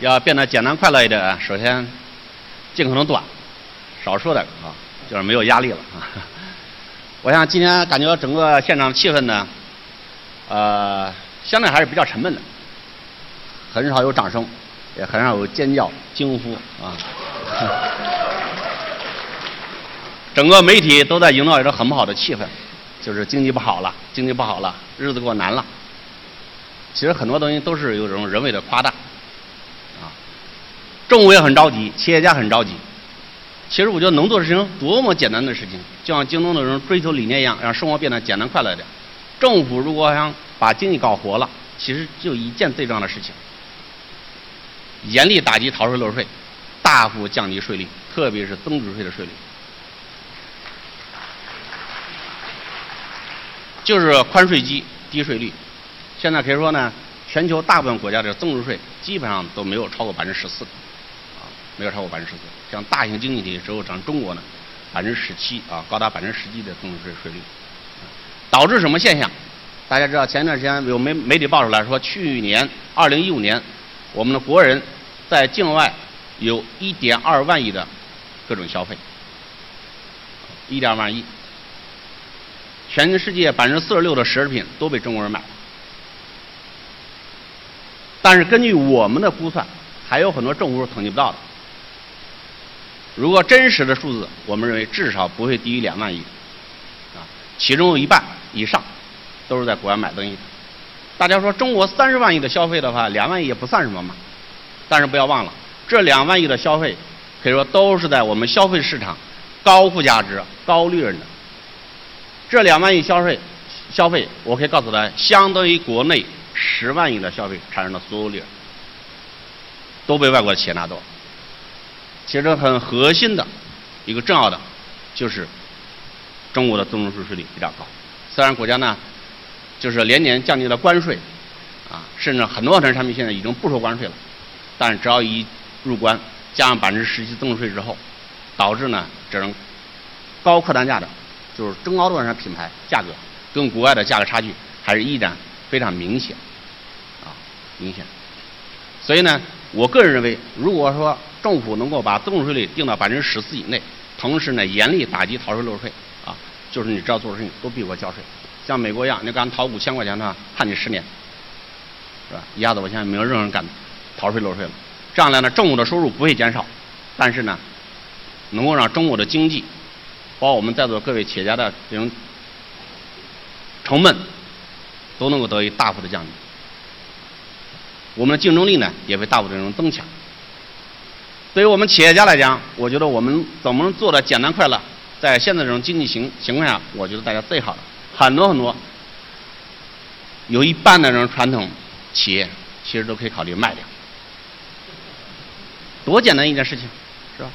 要变得简单快乐一点，首先尽可能短，少说点啊，就是没有压力了啊。我想今天感觉整个现场气氛呢，呃，相对还是比较沉闷的，很少有掌声，也很少有尖叫、惊呼啊。整个媒体都在营造一种很不好的气氛，就是经济不好了，经济不好了，日子过难了。其实很多东西都是有种人为的夸大，政府也很着急，企业家很着急。其实我觉得能做的事情多么简单的事情，就像京东的人追求理念一样，让生活变得简单快乐点。政府如果想把经济搞活了，其实就一件最重要的事情：严厉打击逃税漏税，大幅降低税率，特别是增值税的税率，就是宽税基、低税率。现在可以说呢，全球大部分国家的增值税基本上都没有超过百分之十四，没有超过百分之十四。像大型经济体只有咱中国呢，百分之十七啊，高达百分之十七的增值税税率，导致什么现象？大家知道，前一段时间有媒媒体报出来说，去年二零一五年，我们的国人在境外有一点二万亿的各种消费，一点二万亿，全世界百分之四十六的奢侈品都被中国人买了。但是根据我们的估算，还有很多政府是统计不到的。如果真实的数字，我们认为至少不会低于两万亿，啊，其中有一半以上都是在国外买东西的。大家说中国三十万亿的消费的话，两万亿也不算什么嘛。但是不要忘了，这两万亿的消费，可以说都是在我们消费市场高附加值、高利润的。这两万亿消费消费，我可以告诉大家，相当于国内。十万亿的消费产生的所有利润，都被外国的企业拿走。其实很核心的一个重要的，就是中国的增值税税率比较高。虽然国家呢，就是连年降低了关税，啊，甚至很多很多产品现在已经不收关税了，但是只要一入关，加上百分之十七增值税之后，导致呢这种高客单价的，就是中高端的品牌价格，跟国外的价格差距还是依然非常明显。啊明显，所以呢，我个人认为，如果说政府能够把增值税率定到百分之十四以内，同时呢，严厉打击逃税漏税，啊，就是你只要做事情都逼我交税，像美国一样，你敢逃五千块钱的，判你十年，是吧？一下子我现在没有任何人敢逃税漏税了。这样来呢，政府的收入不会减少，但是呢，能够让中国的经济，包括我们在座各位企业家的这种成本，都能够得以大幅的降低。我们的竞争力呢也会大幅度的增强。对于我们企业家来讲，我觉得我们怎么能做的简单快乐，在现在这种经济形情况下，我觉得大家最好的很多很多，有一半的这种传统企业其实都可以考虑卖掉，多简单一件事情，是吧？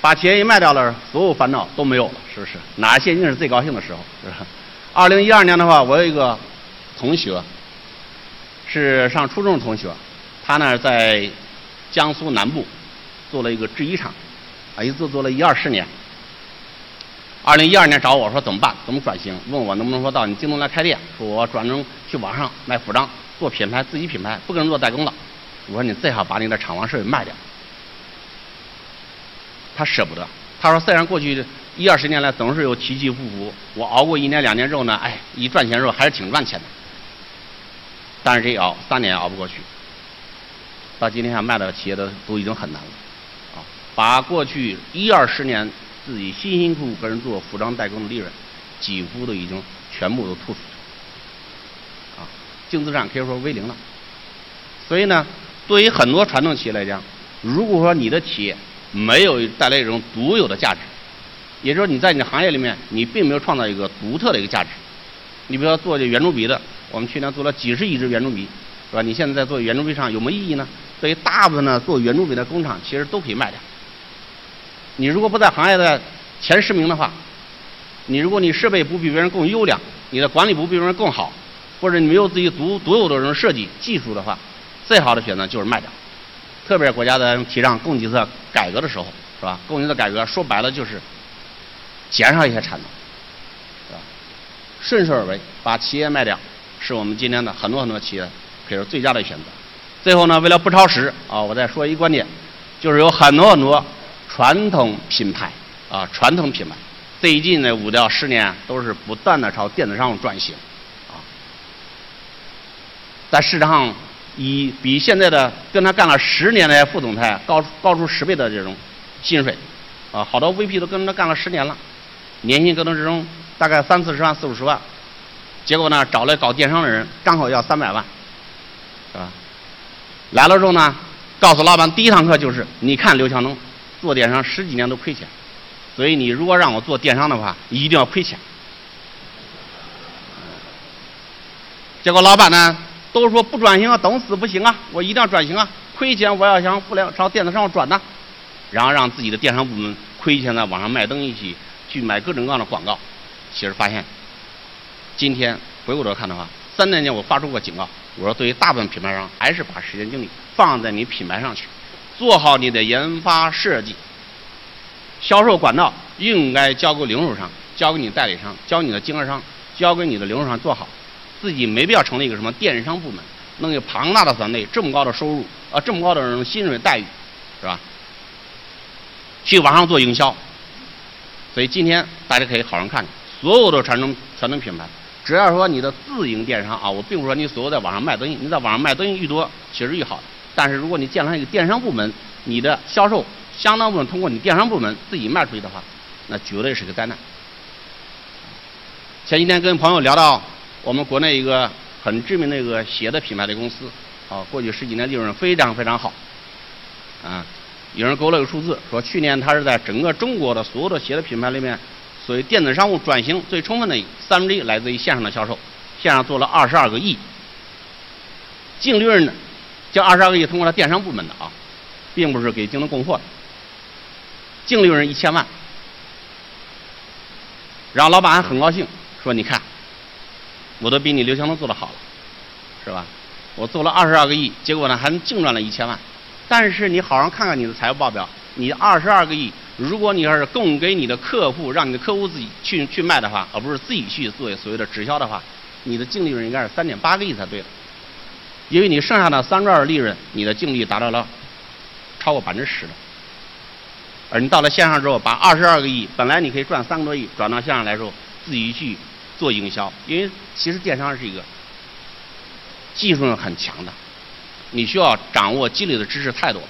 把企业一卖掉了，所有烦恼都没有了，是不是？哪些一定是最高兴的时候，是吧？二零一二年的话，我有一个同学，是上初中的同学，他呢在江苏南部做了一个制衣厂，啊，一做做了一二十年。二零一二年找我说怎么办？怎么转型？问我能不能说到你京东来开店？说我转成去网上卖服装，做品牌，自己品牌，不跟人做代工了。我说你最好把你的厂房设备卖掉。他舍不得，他说虽然过去。一二十年来总是有起起伏伏，我熬过一年两年之后呢，哎，一赚钱之后还是挺赚钱的。但是这熬三年熬不过去，到今天想卖的企业都都已经很难了，啊，把过去一二十年自己辛辛苦苦跟人做服装代工的利润，几乎都已经全部都吐出去，啊，净资产可以说为零了。所以呢，对于很多传统企业来讲，如果说你的企业没有带来一种独有的价值，也就是说，你在你的行业里面，你并没有创造一个独特的一个价值。你比如说做这圆珠笔的，我们去年做了几十亿支圆珠笔，是吧？你现在在做圆珠笔上有没有意义呢？所以大部分呢做圆珠笔的工厂，其实都可以卖掉。你如果不在行业的前十名的话，你如果你设备不比别人更优良，你的管理不比别人更好，或者你没有自己独独有的这种设计技术的话，最好的选择就是卖掉。特别是国家在提倡供给侧改革的时候，是吧？供给侧改革说白了就是。减少一些产能，是吧？顺势而为，把企业卖掉，是我们今天的很多很多企业可以说最佳的选择。最后呢，为了不超时啊，我再说一个观点，就是有很多很多传统品牌啊，传统品牌最近的五到十年都是不断的朝电子商务转型啊，在市场上以比现在的跟他干了十年的副总裁高高出十倍的这种薪水啊，好多 VP 都跟他干了十年了，年薪可能这种大概三四十万、四五十万，结果呢，找来搞电商的人刚好要三百万，是吧？来了之后呢，告诉老板第一堂课就是：你看刘强东做电商十几年都亏钱，所以你如果让我做电商的话，一定要亏钱。结果老板呢都说不转型啊，等死不行啊，我一定要转型啊，亏钱我要想互联朝电子商务转呢，然后让自己的电商部门亏钱在网上卖东西去买各种各样的广告，其实发现，今天回过头看的话，三年前我发出过警告。我说，对于大部分品牌商，还是把时间精力放在你品牌上去，做好你的研发设计。销售管道应该交给零售商，交给你代理商，交给你的经销商，交给你的零售商做好。自己没必要成立一个什么电商部门，弄有庞大的团队，这么高的收入啊，这么高的这种薪水待遇，是吧？去网上做营销。所以今天大家可以好好看看，所有的传统传统品牌。只要说你的自营电商啊，我并不是说你所有在网上卖东西，你在网上卖东西愈多，其实愈好。但是如果你建了一个电商部门，你的销售相当部分通过你电商部门自己卖出去的话，那绝对是个灾难。前几天跟朋友聊到我们国内一个很知名的一个鞋的品牌的公司，啊，过去十几年利润非常非常好，啊，有人给我了个数字，说去年他是在整个中国的所有的鞋的品牌里面。所以电子商务转型最充分的三分之一来自于线上的销售，线上做了二十二个亿，净利润呢，这二十二个亿通过了电商部门的啊，并不是给京东供货的，净利润一千万，然后老板还很高兴，说你看，我都比你刘强东做的好了，是吧？我做了二十二个亿，结果呢还净赚了一千万，但是你好好看看你的财务报表，你二十二个亿。如果你要是供给你的客户，让你的客户自己去去卖的话，而不是自己去做所谓的直销的话，你的净利润应该是三点八个亿才对的。因为你剩下的三十二利润，你的净利达到了超过百分之十的。而你到了线上之后，把二十二个亿本来你可以赚三个多亿，转到线上来说，自己去做营销。因为其实电商是一个技术很强的，你需要掌握积累的知识太多。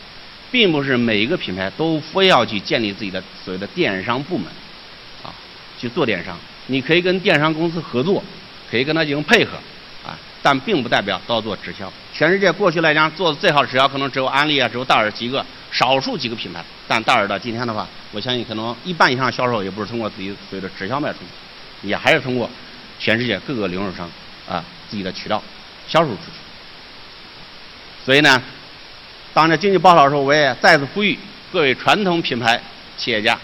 并不是每一个品牌都非要去建立自己的所谓的电商部门，啊，去做电商。你可以跟电商公司合作，可以跟他进行配合，啊，但并不代表都要做直销。全世界过去来讲做的最好的直销，可能只有安利啊，只有戴尔几个，少数几个品牌。但戴尔到今天的话，我相信可能一半以上销售也不是通过自己所谓的直销卖出去，也还是通过全世界各个零售商啊自己的渠道销售出去。所以呢。当着经济报道的时候，我也再次呼吁各位传统品牌企业家，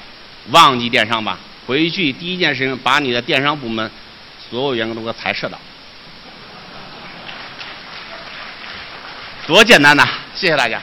忘记电商吧，回去第一件事情把你的电商部门所有员工都给裁撤掉，多简单呐！谢谢大家。